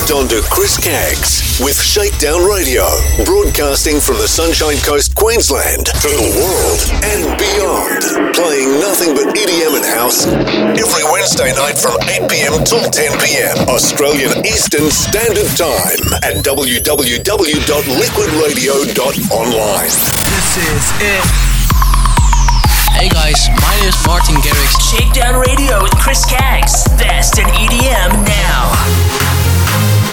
locked on to Chris Caggs with Shakedown Radio, broadcasting from the Sunshine Coast, Queensland, to the world and beyond. Playing nothing but EDM and house every Wednesday night from 8 pm till 10 pm, Australian Eastern Standard Time at www.liquidradio.online. This is it. Hey guys, my name is Martin Garrix. Shakedown Radio with Chris Caggs. Best in EDM now. Thank you.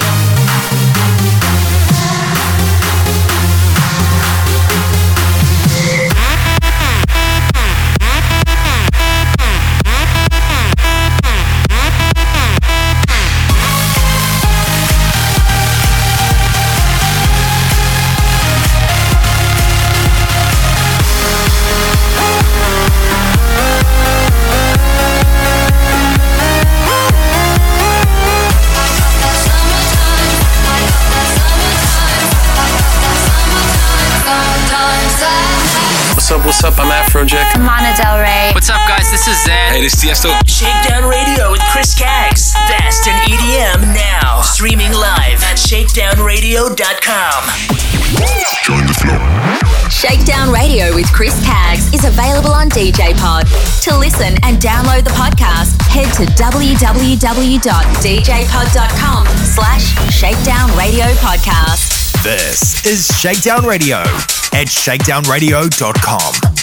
What's up, what's up? I'm Afrojack. Mana Del Rey. What's up, guys? This is Zedd. Hey, this is Tiesto. Shakedown Radio with Chris Caggs. Best in EDM now. Streaming live at shakedownradio.com. Join the flow. Shakedown Radio with Chris Caggs is available on DJ Pod. To listen and download the podcast, head to www.djpod.com slash Shakedown Radio Podcast. This is Shakedown Radio at shakedownradio.com.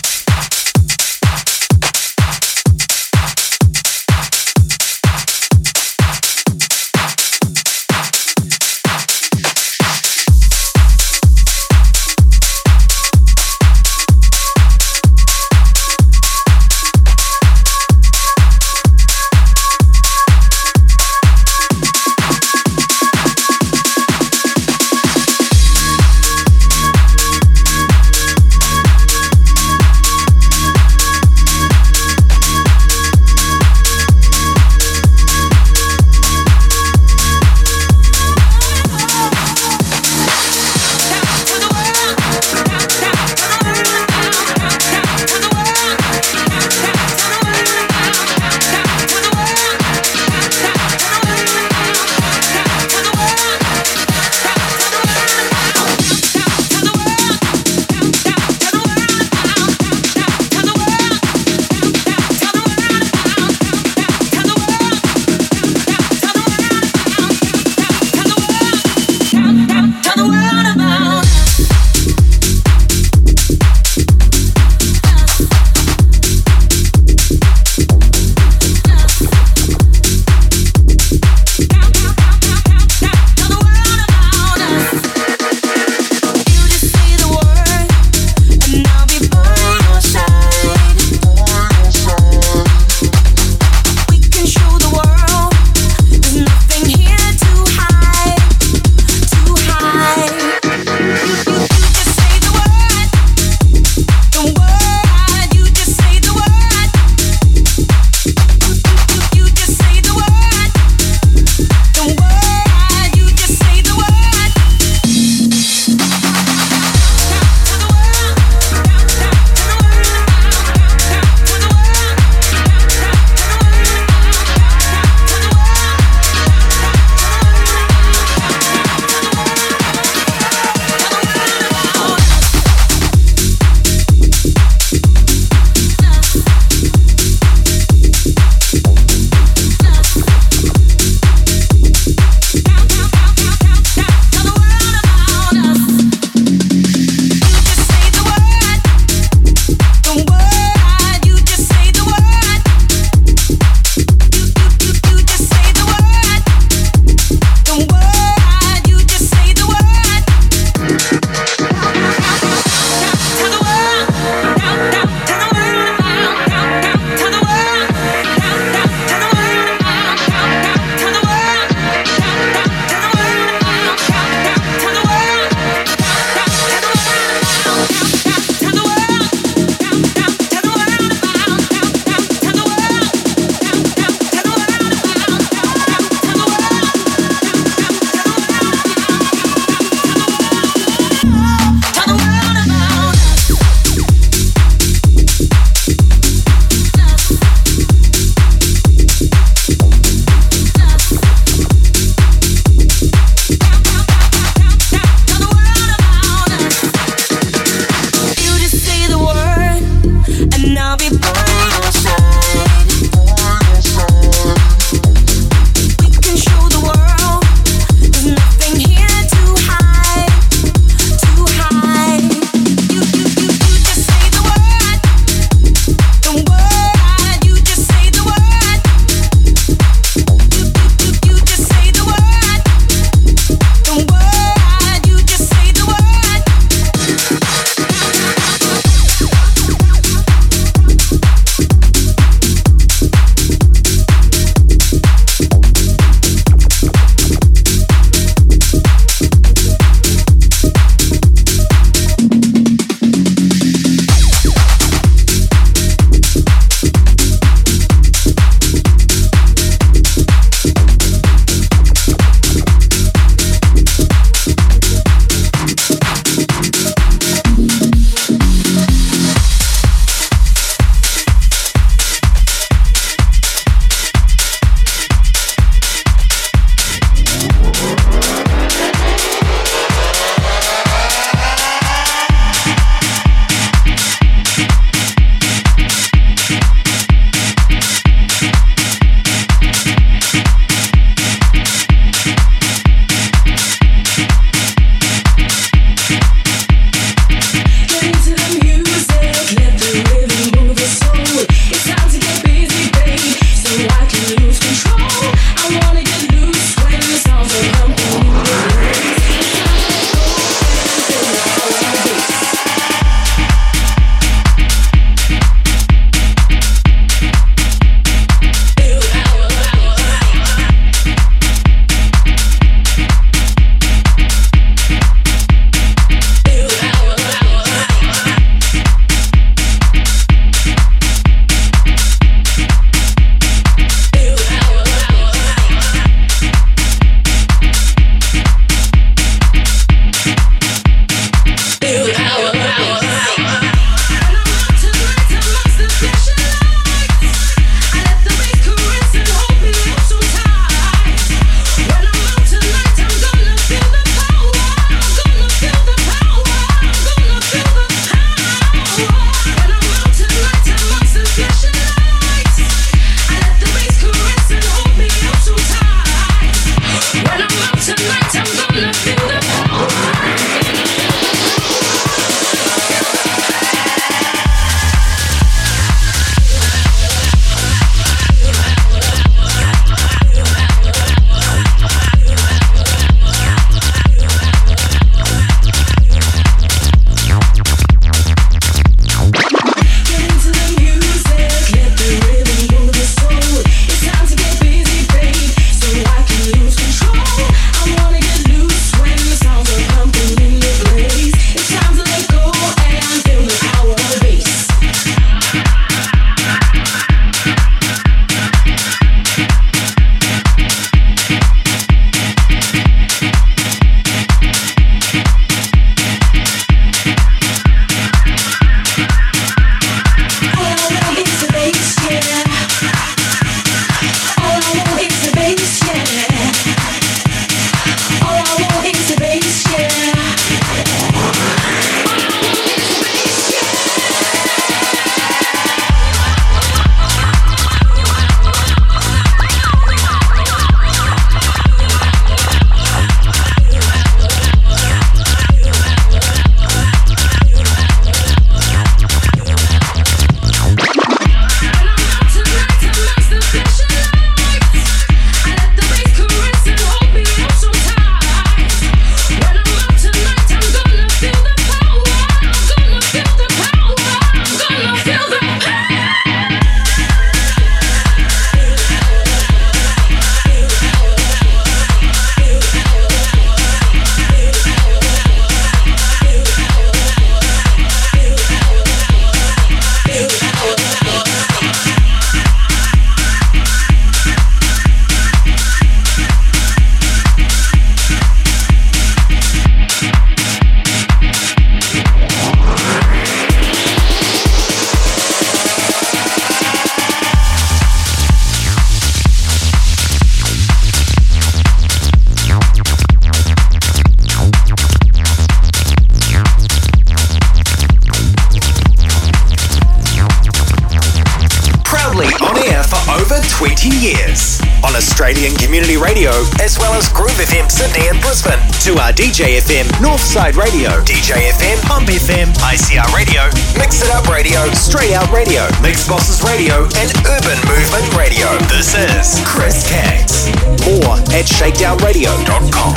DJ FM, Northside Radio, DJ FM, Pump FM, ICR Radio, Mix It Up Radio, Straight Out Radio, Mix Bosses Radio, and Urban Movement Radio. This is Chris Caggs. More at shakedownradio.com.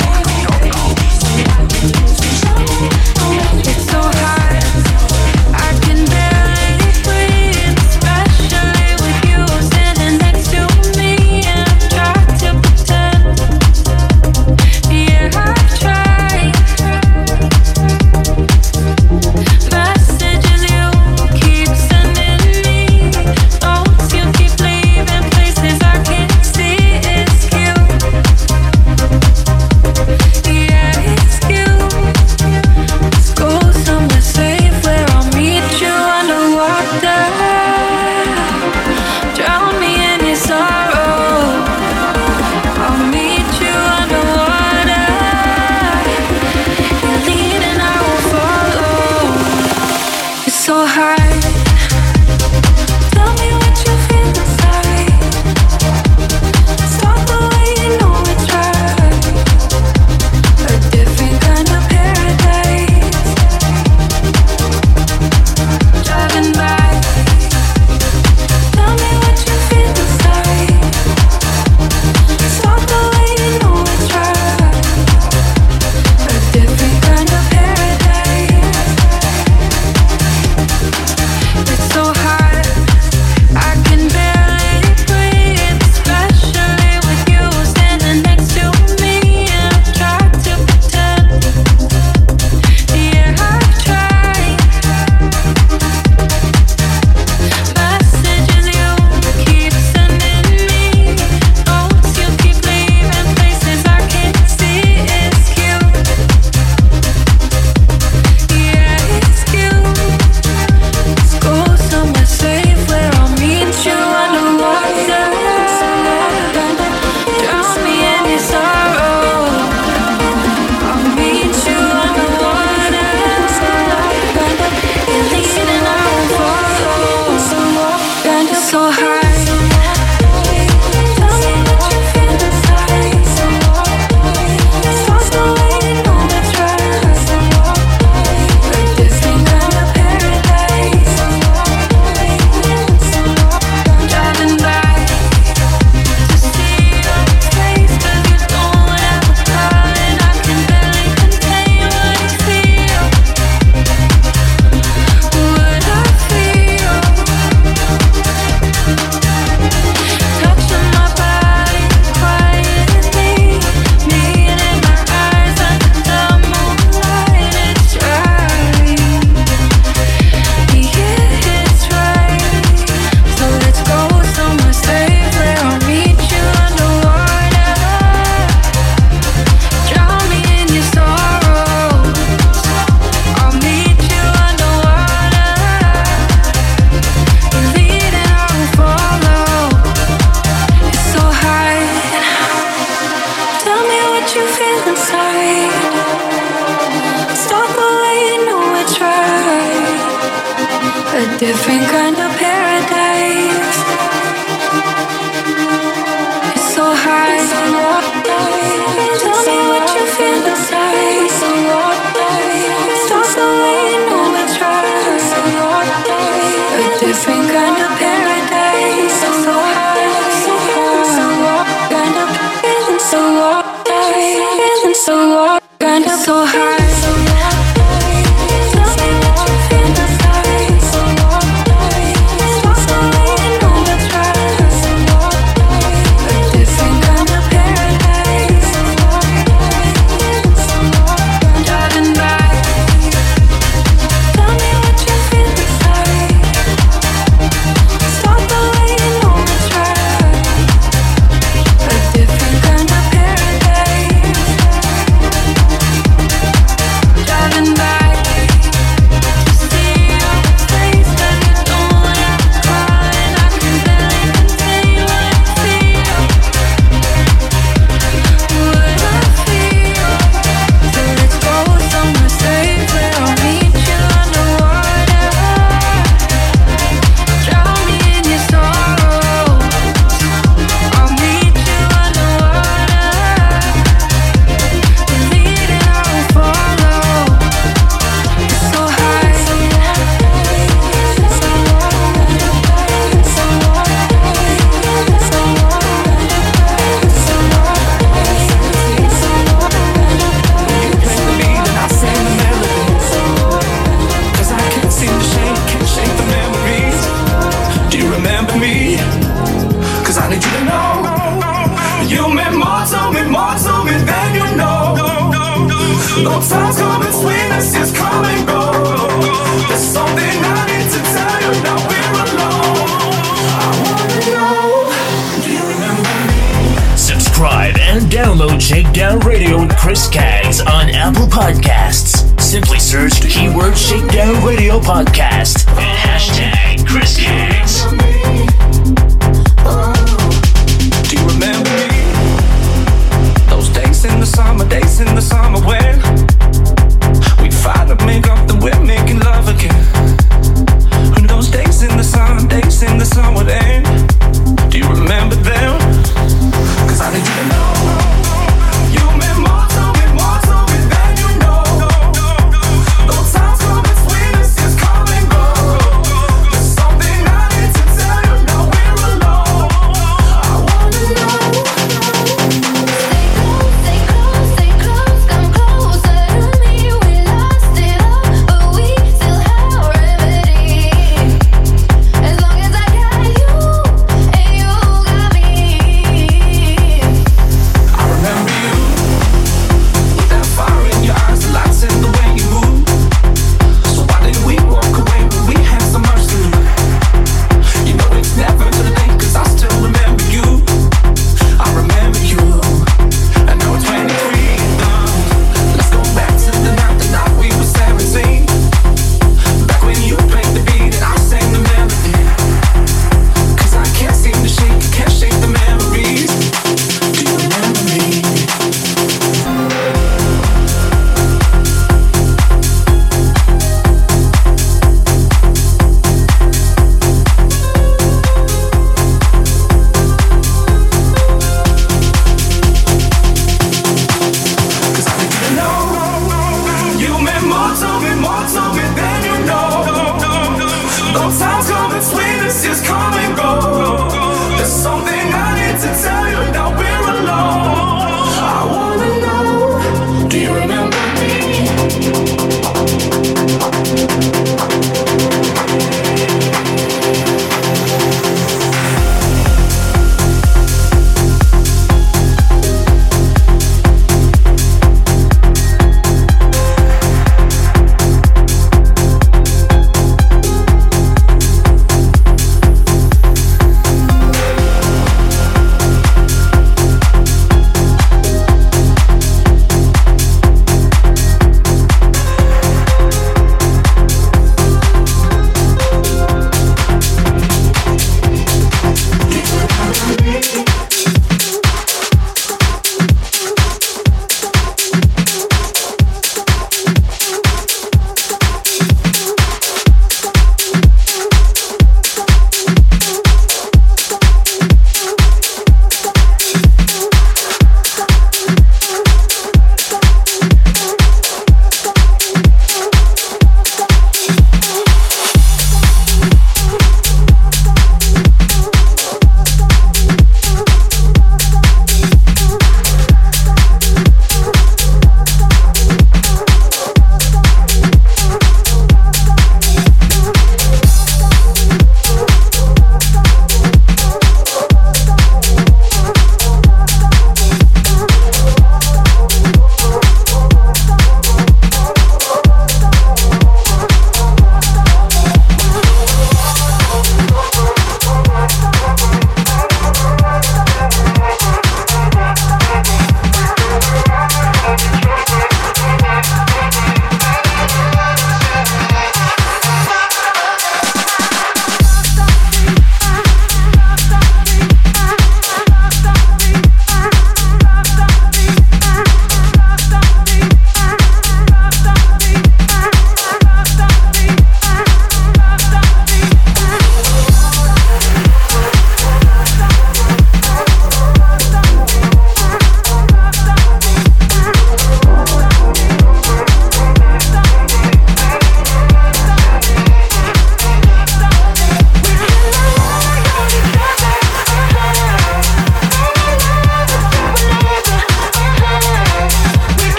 different kind of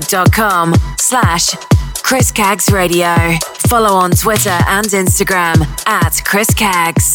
Facebook.com slash Chris Caggs Radio. Follow on Twitter and Instagram at Chris Caggs.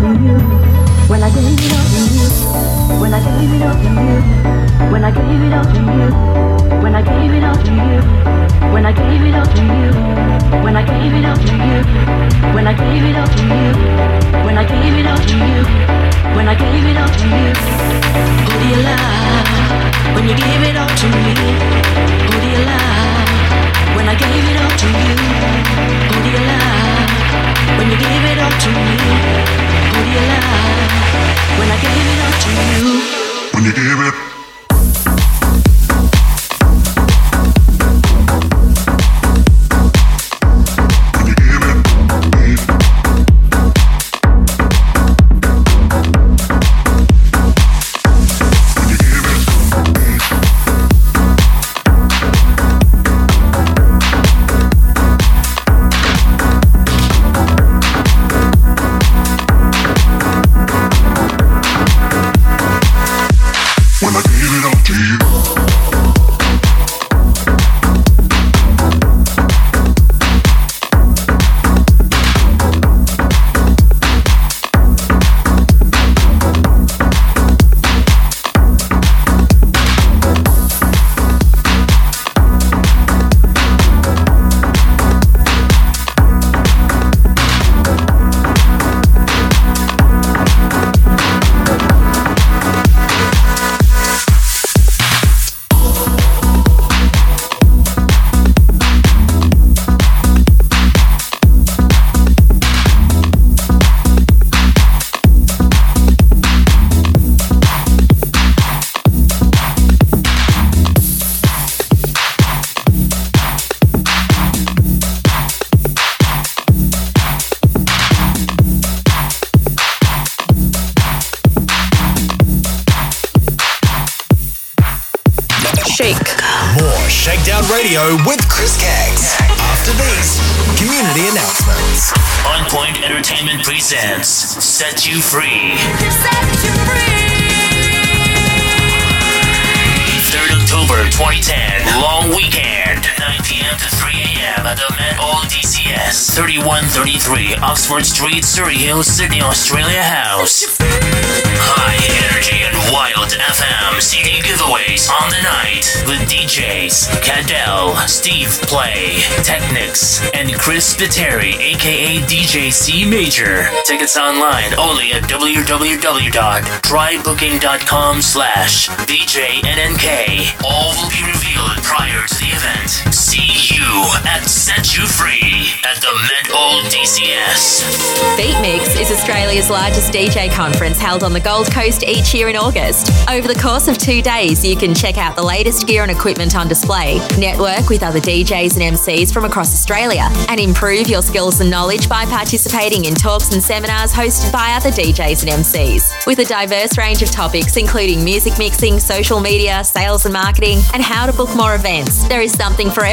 when I gave it all to you, when I gave it all to you, when I gave it all to you, when I gave it all to you, when I gave it all to you, when I gave it all to you, when I gave it all to you, when I gave it all to you, when I gave it all to you, who do you love? When you gave it all to me, who do you love? When I gave it all to you, who do you love? when you give it up to me? Who do you love? When I give it up to you, when you give it. Oxford Street, Surry Hills, Sydney, Australia House. High energy and wild FM CD giveaways on the night with DJs Cadell, Steve Play, Technics, and Chris Spiteri, aka DJ C Major. Tickets online only at www.trybooking.com slash DJNNK. All will be revealed prior to the event. You at Set You Free at the Med Old DCS. BeatMix is Australia's largest DJ conference held on the Gold Coast each year in August. Over the course of two days, you can check out the latest gear and equipment on display, network with other DJs and MCs from across Australia, and improve your skills and knowledge by participating in talks and seminars hosted by other DJs and MCs. With a diverse range of topics, including music mixing, social media, sales and marketing, and how to book more events, there is something for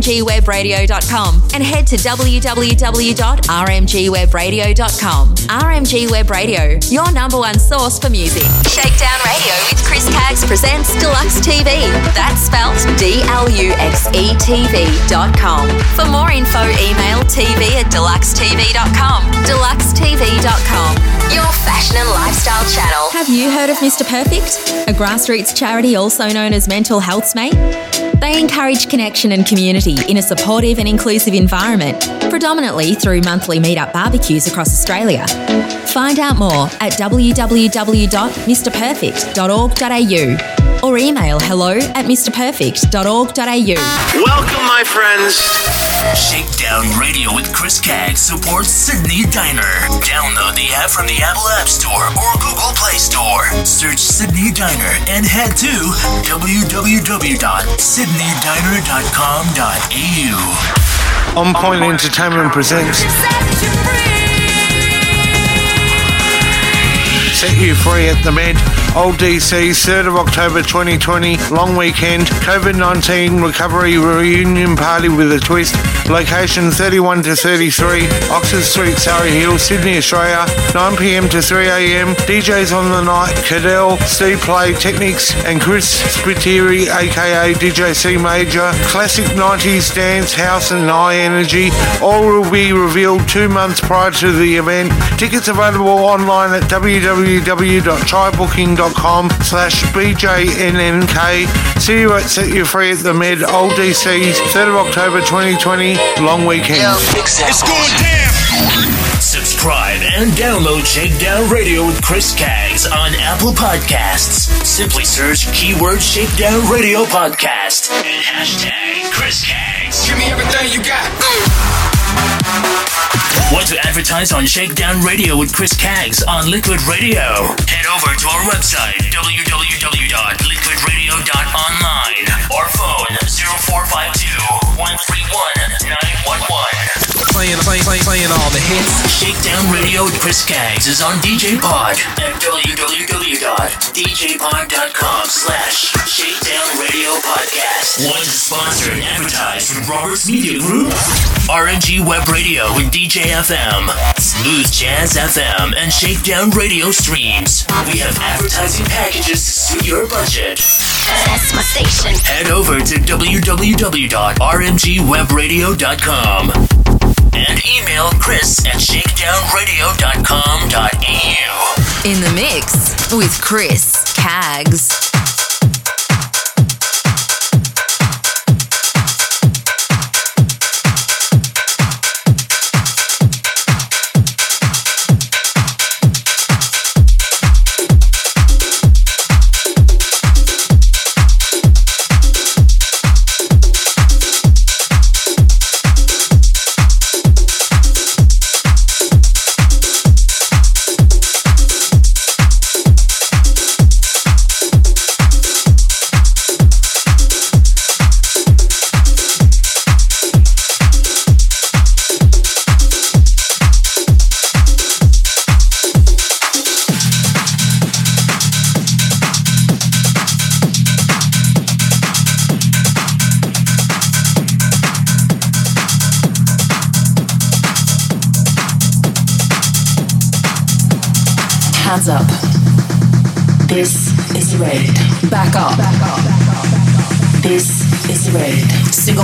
rmgwebradio.com and head to www.rmgwebradio.com. RMG Web Radio, your number one source for music. Shakedown Radio with Chris Caggs presents Deluxe TV. That's spelt D L U X E TV.com. For more info, email tv at deluxetv.com. Deluxetv.com, your fashion and lifestyle channel. Have you heard of Mr. Perfect? A grassroots charity also known as Mental Health's Mate? They encourage connection and community in a supportive and inclusive environment, predominantly through monthly meetup barbecues across Australia. Find out more at www.mrperfect.org.au or email hello at mrperfect.org.au. Welcome, my friends. Shakedown Radio with Chris Cagg supports Sydney Diner. Download the app from the Apple App Store or Google Play Store. Search Sydney Diner and head to www.sydneydiner.com.au. On Point Entertainment presents Set You Free at the Med, Old DC, 3rd of October 2020, long weekend, COVID 19 recovery reunion party with a twist. Location 31 to 33, Oxford Street, Surry Hills, Sydney, Australia, 9 pm to 3 am. DJs on the night, Cadell, Steve Play, Technics, and Chris Spiteri, aka DJ C Major. Classic 90s dance, house, and high energy. All will be revealed two months prior to the event. Tickets available online at www.trybooking.com slash BJNNK. See you at Set You Free at the Med, Old DC's 3rd of October 2020, long weekend. It's going down. Subscribe and download Shakedown Radio with Chris Caggs on Apple Podcasts. Simply search keyword Shakedown Radio Podcast and hashtag Chris Caggs. Give me everything you got. Want to advertise on Shakedown Radio with Chris Caggs on Liquid Radio? Head over to our website, www.liquidradio.online or phone 0452 131 911. Playing, playing, playing, playing all the hits. Shakedown Radio with Chris Caggs is on DJ Pod at www.djpod.com slash Shakedown Radio Podcast. Want to sponsor and advertise with Roberts Media Group? RMG Web Radio with DJ FM, Smooth Jazz FM, and Shakedown Radio streams. We have advertising packages to suit your budget. That's my station. Head over to www.rmgwebradio.com and email chris at shakedownradio.com.au. In the mix with Chris Caggs.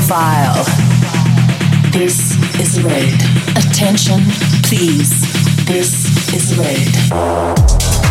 File. This is raid. Attention, please. This is raid.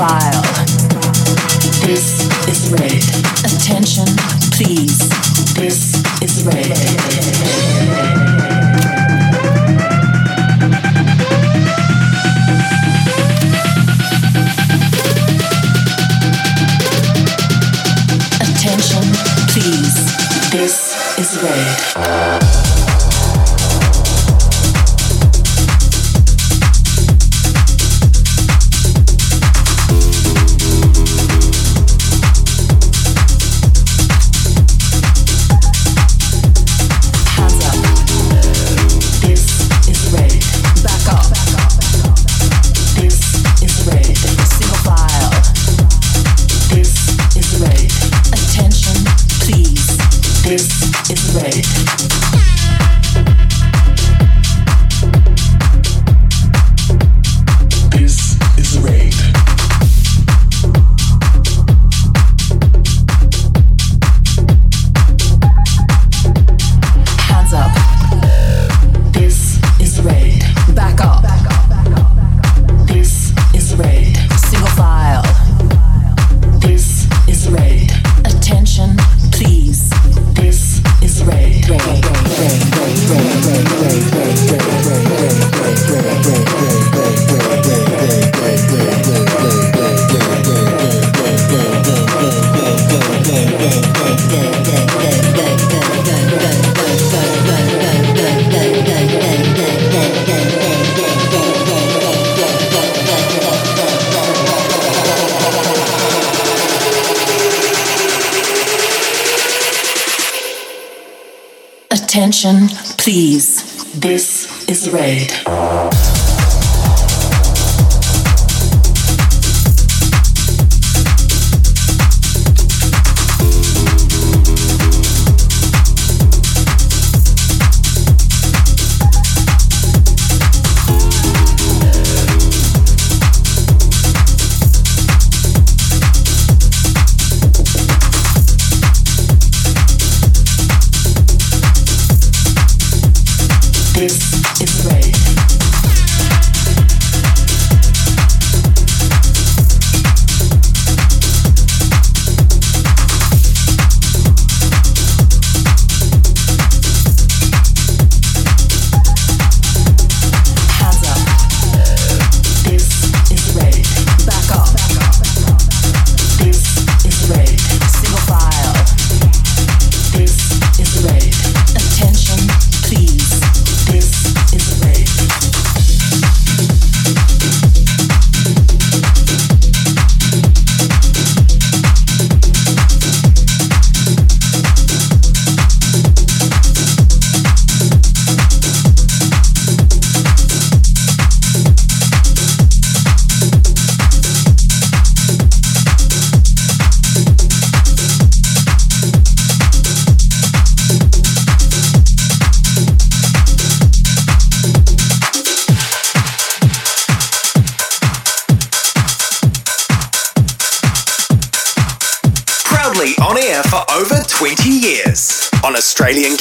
File. This is red. Attention, please. This is red. Attention, please. This is Raid.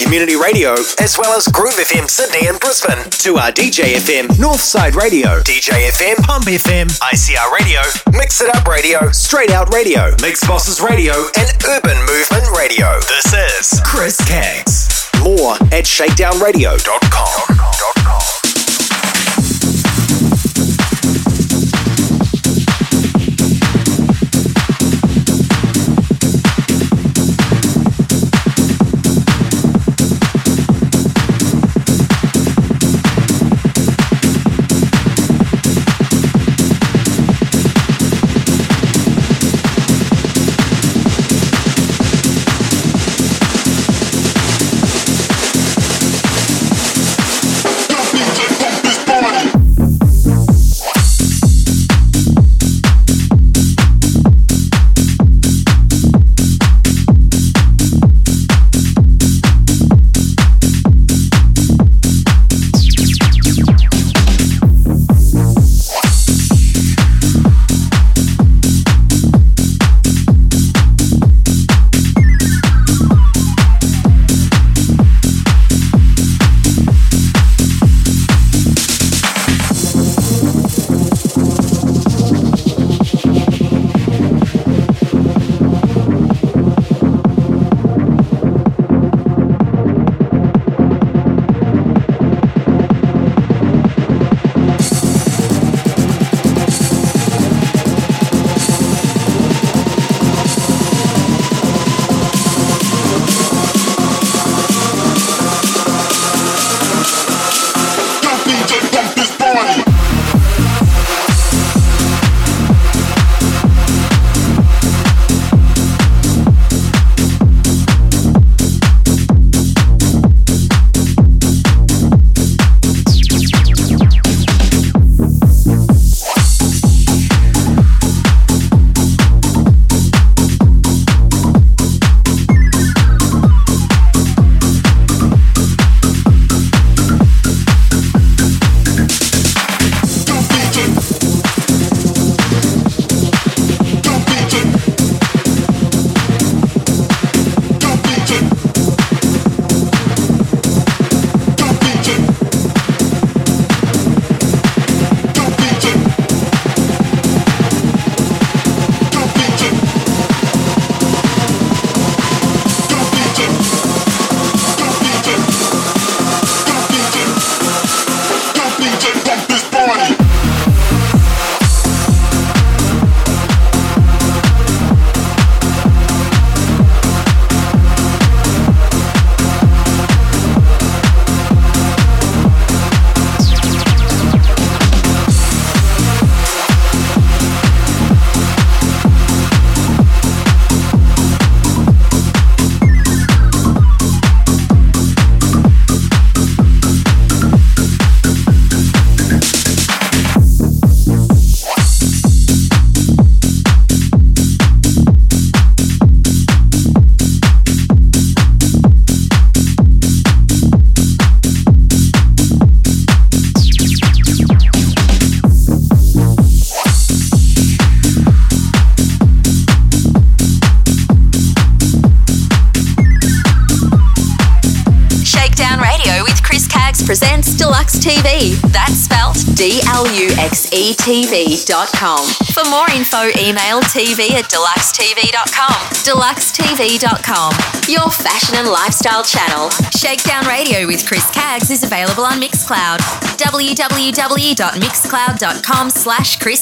Community Radio, as well as Groove FM Sydney and Brisbane. To our DJ FM Northside Radio, DJ FM Pump FM, ICR Radio, Mix It Up Radio, Straight Out Radio, Mix Bosses Radio, and Urban Movement Radio. This is Chris Caggs. More at shakedownradio.com. Deluxe TV. That's spelt D L U X E TV.com. For more info, email tv at deluxetv.com. Deluxetv.com. Your fashion and lifestyle channel. Shakedown Radio with Chris Caggs is available on Mixcloud. www.mixcloud.com slash Chris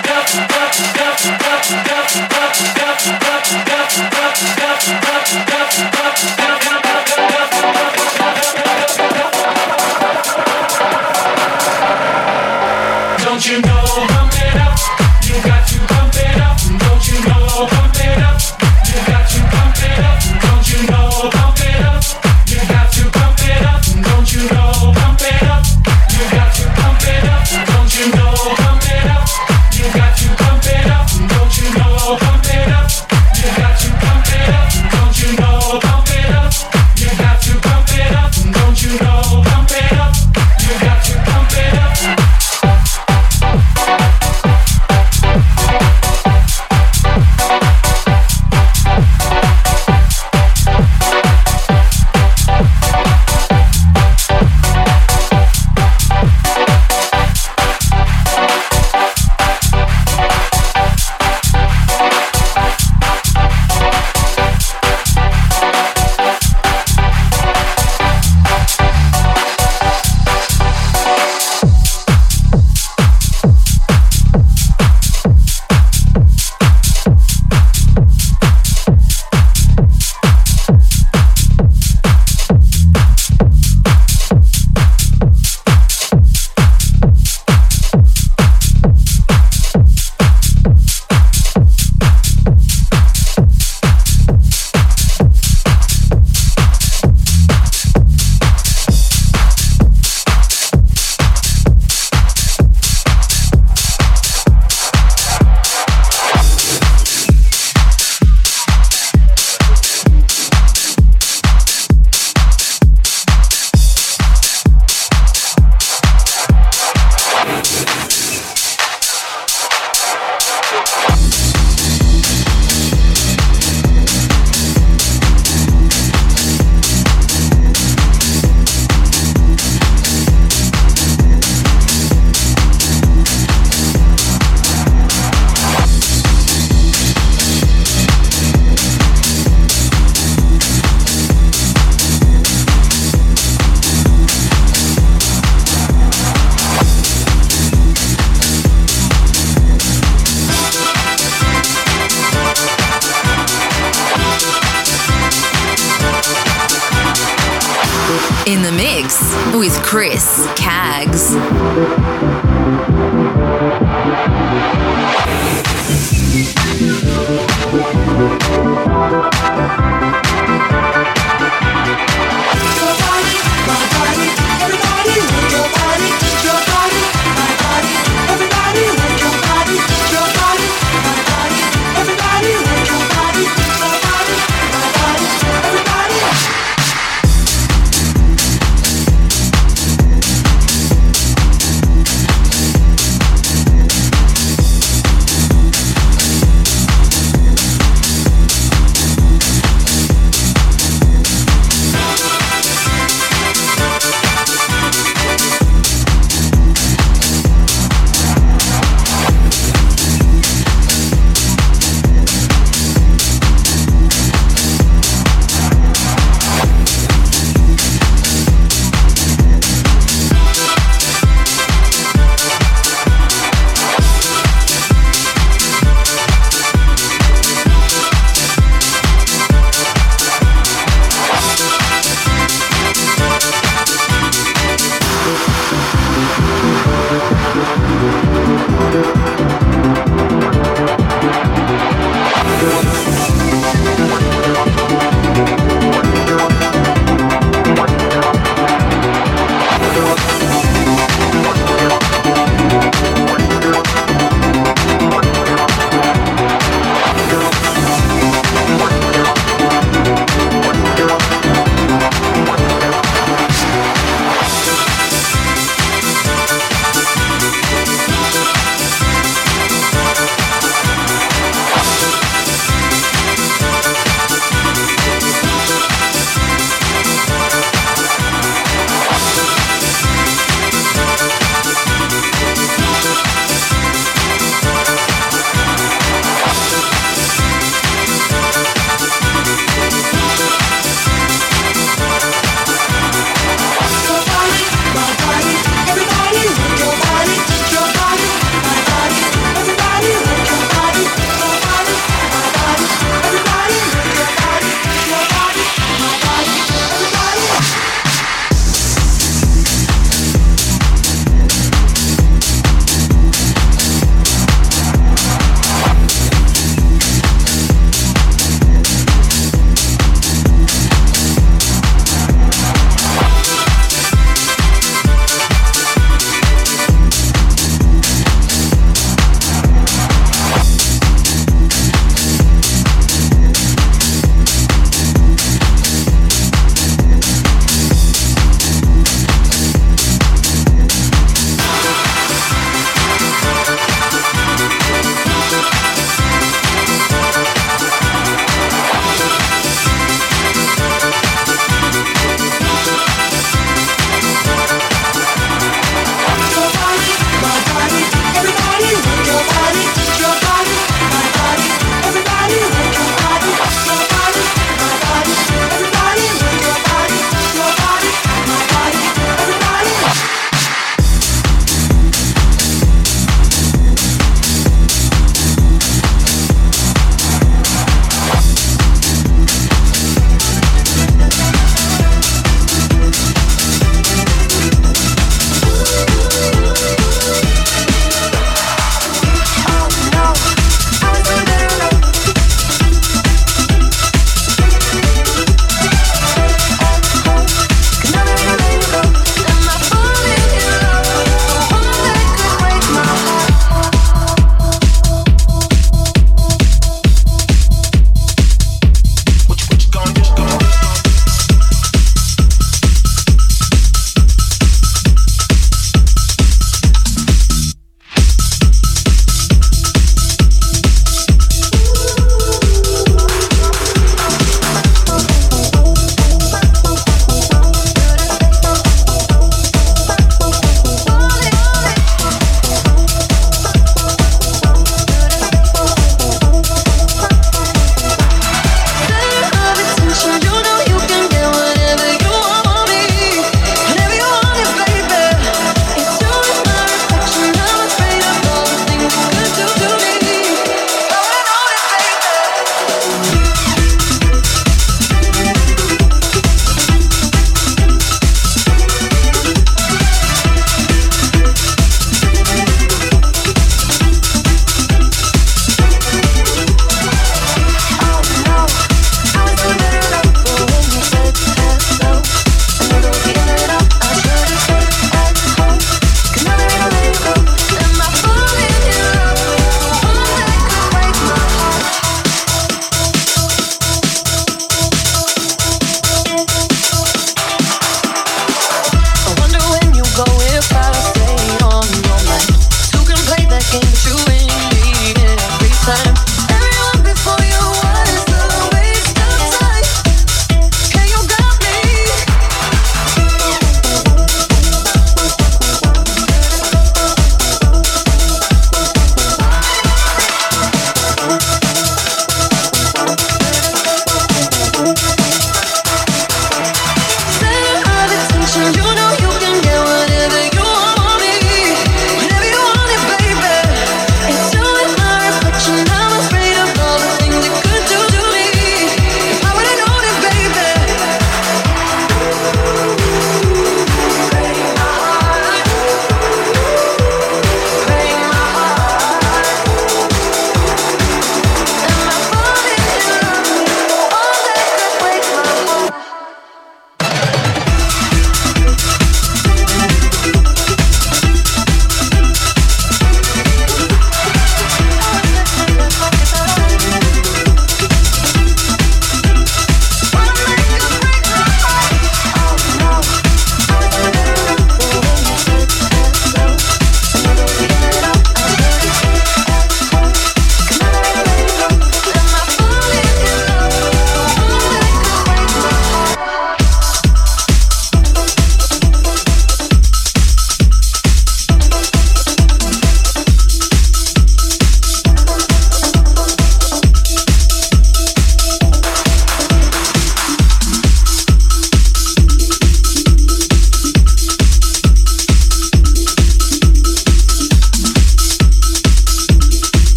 Thank you.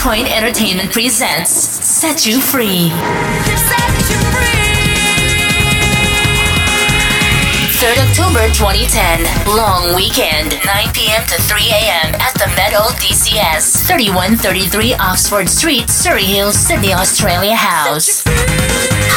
Point Entertainment presents Set You Free. 3rd October 2010, long weekend, 9 p.m. to 3 a.m. at the Med Old DCS, 3133 Oxford Street, Surry Hills, Sydney, Australia House.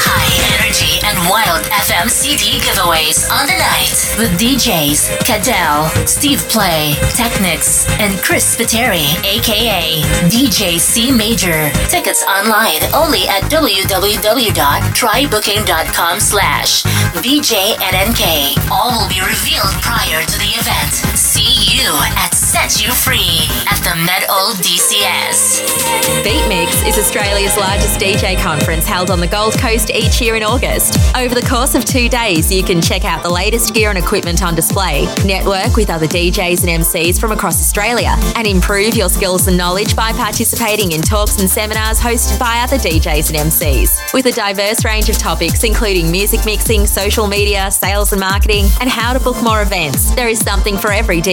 High energy and wild FM CD giveaways on the night with DJs Cadell, Steve Play, Technics, and Chris Spiteri, aka DJ C Major. Tickets online only at www.trybooking.com slash VJNNK. All will be revealed prior to the event. See you at Set You Free at the Med Old DCS. BeatMix is Australia's largest DJ conference held on the Gold Coast each year in August. Over the course of two days, you can check out the latest gear and equipment on display, network with other DJs and MCs from across Australia, and improve your skills and knowledge by participating in talks and seminars hosted by other DJs and MCs. With a diverse range of topics, including music mixing, social media, sales and marketing, and how to book more events, there is something for every DJ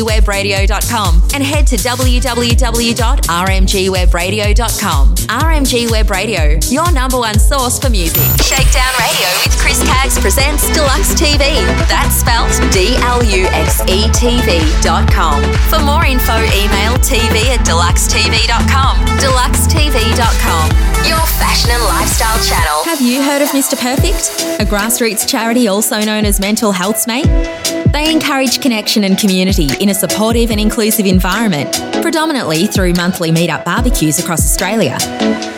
rmgwebradio.com and head to www.rmgwebradio.com. RMG Web Radio, your number one source for music. Shakedown Radio with Chris Caggs presents Deluxe TV. That's spelt D L U X E TV.com. For more info, email tv at deluxetv.com. Deluxetv.com, your fashion and lifestyle channel. Have you heard of Mr. Perfect? A grassroots charity also known as Mental Health's Mate? They encourage connection and community in a supportive and inclusive environment, predominantly through monthly meetup barbecues across Australia.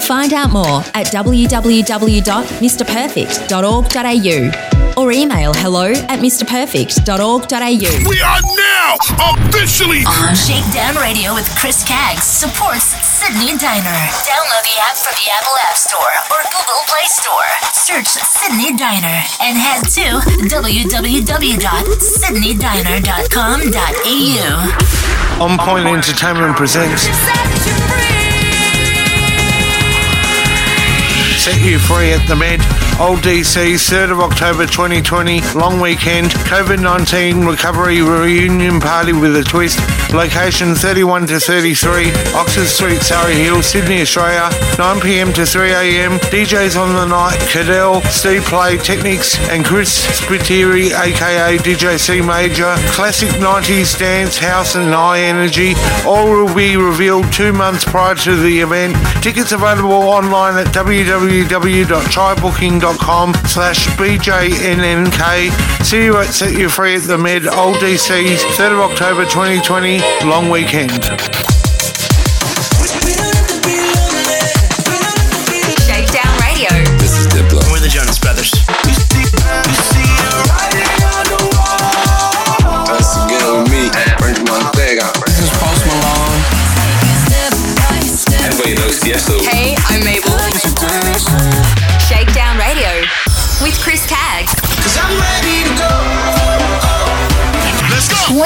Find out more at www.mrperfect.org.au or email hello at mrperfect.org.au. We are now officially on Shakedown Radio with Chris Caggs supports Sydney Diner. Download the app from the Apple App Store or Google Play Store. Search Sydney Diner and head to www.sydneydiner.com.au. On Point Entertainment presents Set You Free at the Med, Old DC, 3rd of October 2020, long weekend, COVID 19 recovery reunion party with a twist. Location 31 to 33, Oxford Street, Surry Hills, Sydney, Australia, 9 pm to 3 am. DJs on the night Cadell, Steve Play, Technics, and Chris Spiteri, aka DJ C Major. Classic 90s dance, house, and high energy. All will be revealed two months prior to the event. Tickets available online at www.trybooking.com slash BJNNK. See you at Set You Free at the Med, Old DC, 3rd of October 2020, long weekend.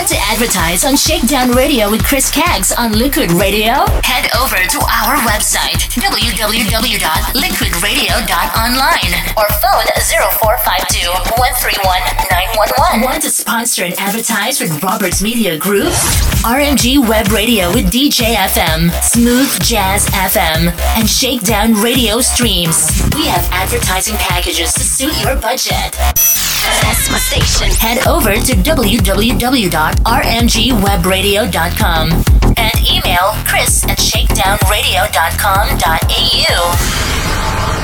Want to advertise on Shakedown Radio with Chris Caggs on Liquid Radio? Head over to our website, www.liquidradio.online or phone 0452 131 911. Want to sponsor and advertise with Roberts Media Group? RMG Web Radio with DJ FM, Smooth Jazz FM, and Shakedown Radio streams. We have advertising packages to suit your budget. That's my station. Head over to www.rmgwebradio.com and email chris at shakedownradio.com.au.